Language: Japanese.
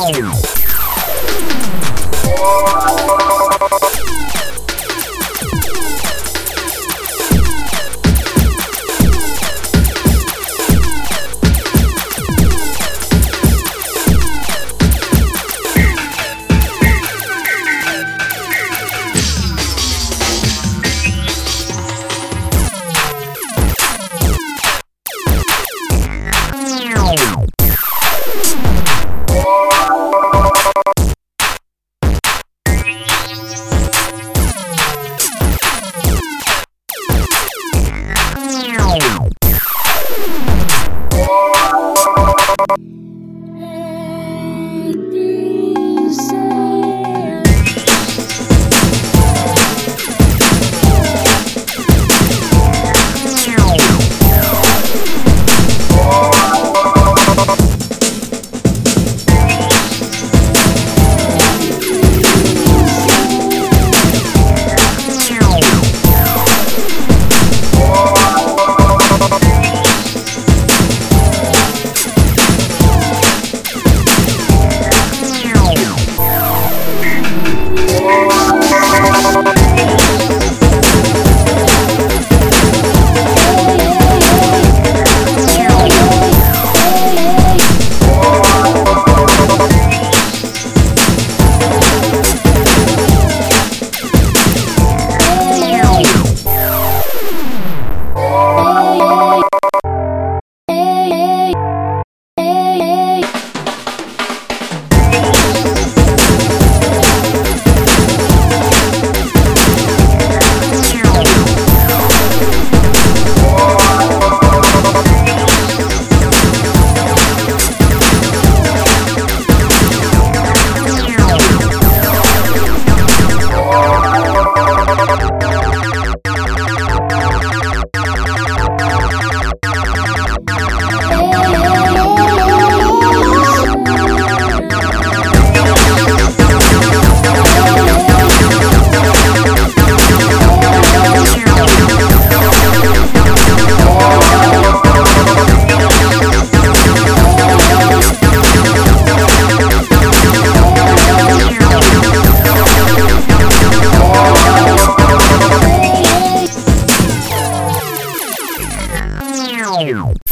Meow. Bye.